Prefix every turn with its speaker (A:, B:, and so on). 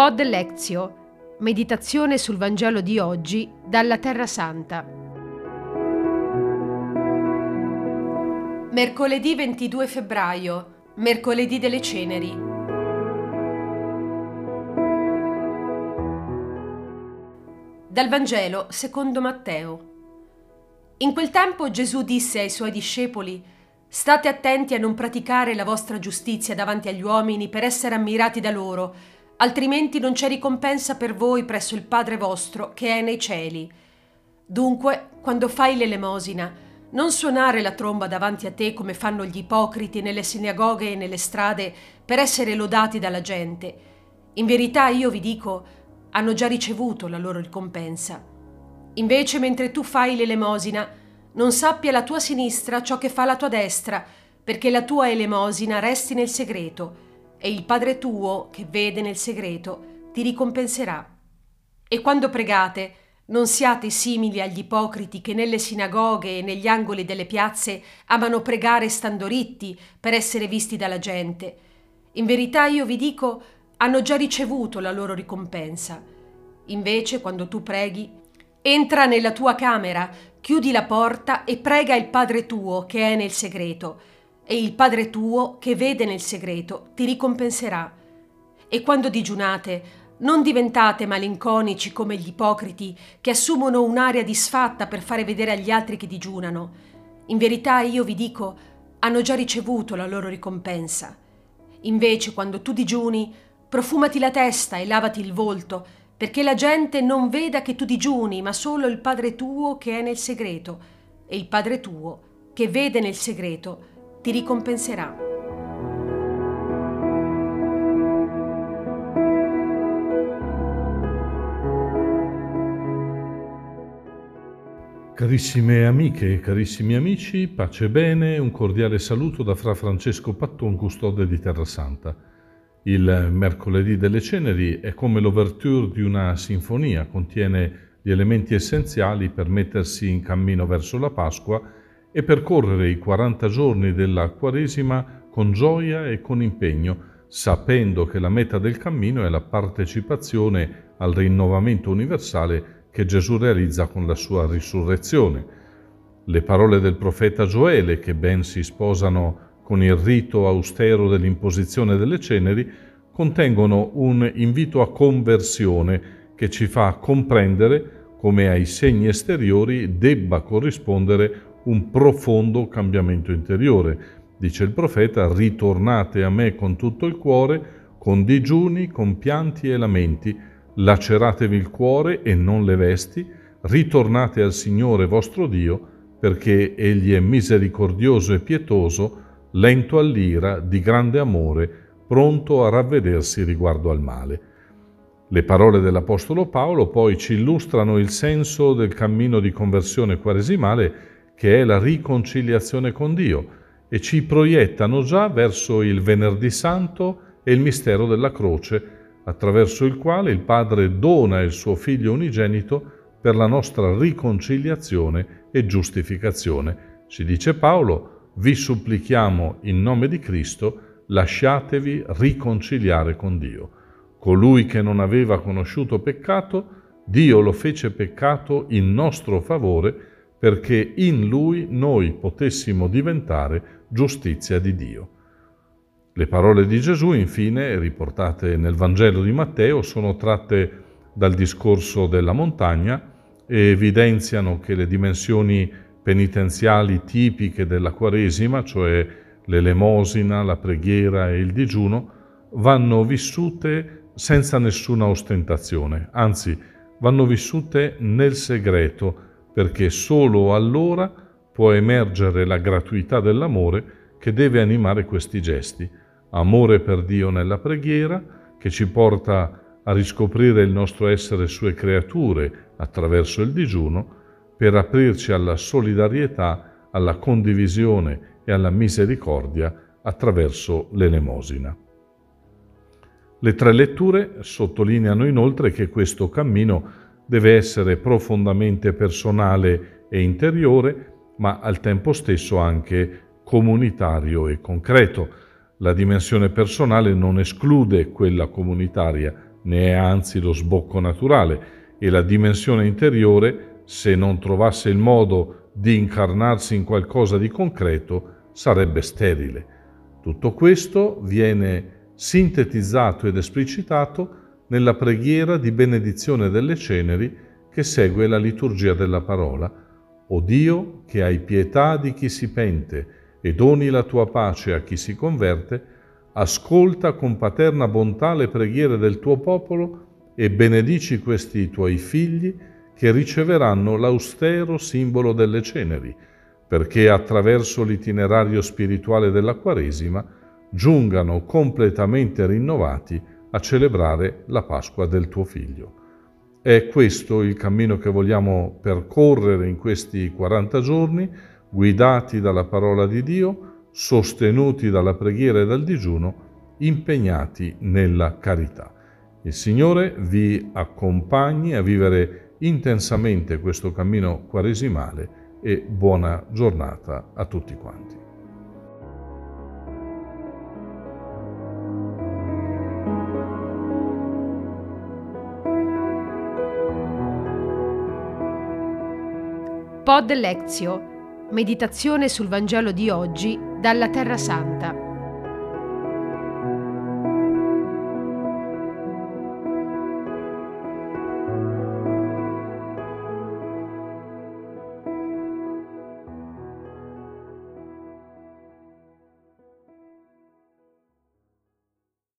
A: Pod Lezio, meditazione sul Vangelo di oggi dalla Terra Santa. Mercoledì 22 febbraio, mercoledì delle ceneri. Dal Vangelo secondo Matteo. In quel tempo Gesù disse ai suoi discepoli, State attenti a non praticare la vostra giustizia davanti agli uomini per essere ammirati da loro, altrimenti non c'è ricompensa per voi presso il Padre vostro che è nei cieli. Dunque, quando fai l'elemosina, non suonare la tromba davanti a te come fanno gli ipocriti nelle sinagoghe e nelle strade per essere lodati dalla gente. In verità io vi dico, hanno già ricevuto la loro ricompensa. Invece, mentre tu fai l'elemosina, non sappia la tua sinistra ciò che fa la tua destra, perché la tua elemosina resti nel segreto, e il Padre tuo, che vede nel segreto, ti ricompenserà. E quando pregate, non siate simili agli ipocriti che nelle sinagoghe e negli angoli delle piazze amano pregare stando ritti per essere visti dalla gente. In verità io vi dico, hanno già ricevuto la loro ricompensa. Invece, quando tu preghi, entra nella tua camera, chiudi la porta e prega il Padre tuo che è nel segreto, e il Padre tuo che vede nel segreto ti ricompenserà. E quando digiunate, non diventate malinconici come gli ipocriti che assumono un'aria disfatta per fare vedere agli altri che digiunano. In verità io vi dico, hanno già ricevuto la loro ricompensa. Invece, quando tu digiuni, profumati la testa e lavati il volto, perché la gente non veda che tu digiuni, ma solo il Padre tuo che è nel segreto, e il Padre tuo che vede nel segreto ti ricompenserà.
B: Carissime amiche e carissimi amici, pace e bene, un cordiale saluto da Fra Francesco Patton, custode di Terra Santa. Il mercoledì delle ceneri è come l'ouverture di una sinfonia, contiene gli elementi essenziali per mettersi in cammino verso la Pasqua e percorrere i 40 giorni della Quaresima con gioia e con impegno, sapendo che la meta del cammino è la partecipazione al rinnovamento universale che Gesù realizza con la sua risurrezione. Le parole del profeta Gioele, che ben si sposano con il rito austero dell'imposizione delle ceneri, contengono un invito a conversione che ci fa comprendere come ai segni esteriori debba corrispondere un profondo cambiamento interiore. Dice il profeta, ritornate a me con tutto il cuore, con digiuni, con pianti e lamenti, laceratevi il cuore e non le vesti, ritornate al Signore vostro Dio, perché Egli è misericordioso e pietoso, lento all'ira, di grande amore, pronto a ravvedersi riguardo al male. Le parole dell'Apostolo Paolo poi ci illustrano il senso del cammino di conversione quaresimale che è la riconciliazione con Dio e ci proiettano già verso il venerdì santo e il mistero della croce, attraverso il quale il Padre dona il suo Figlio unigenito per la nostra riconciliazione e giustificazione. Ci dice Paolo, vi supplichiamo in nome di Cristo, lasciatevi riconciliare con Dio. Colui che non aveva conosciuto peccato, Dio lo fece peccato in nostro favore perché in lui noi potessimo diventare giustizia di Dio. Le parole di Gesù, infine, riportate nel Vangelo di Matteo, sono tratte dal discorso della montagna e evidenziano che le dimensioni penitenziali tipiche della Quaresima, cioè l'elemosina, la preghiera e il digiuno, vanno vissute senza nessuna ostentazione, anzi vanno vissute nel segreto, perché solo allora può emergere la gratuità dell'amore che deve animare questi gesti. Amore per Dio nella preghiera, che ci porta a riscoprire il nostro essere sue creature attraverso il digiuno, per aprirci alla solidarietà, alla condivisione e alla misericordia attraverso l'elemosina. Le tre letture sottolineano inoltre che questo cammino deve essere profondamente personale e interiore, ma al tempo stesso anche comunitario e concreto. La dimensione personale non esclude quella comunitaria, ne è anzi lo sbocco naturale e la dimensione interiore, se non trovasse il modo di incarnarsi in qualcosa di concreto, sarebbe sterile. Tutto questo viene sintetizzato ed esplicitato nella preghiera di benedizione delle ceneri che segue la liturgia della parola. O Dio, che hai pietà di chi si pente e doni la tua pace a chi si converte, ascolta con paterna bontà le preghiere del tuo popolo e benedici questi tuoi figli che riceveranno l'austero simbolo delle ceneri, perché attraverso l'itinerario spirituale della Quaresima giungano completamente rinnovati a celebrare la Pasqua del tuo Figlio. È questo il cammino che vogliamo percorrere in questi 40 giorni, guidati dalla parola di Dio, sostenuti dalla preghiera e dal digiuno, impegnati nella carità. Il Signore vi accompagni a vivere intensamente questo cammino quaresimale e buona giornata a tutti quanti.
A: Pod Lezio, meditazione sul Vangelo di oggi dalla Terra Santa.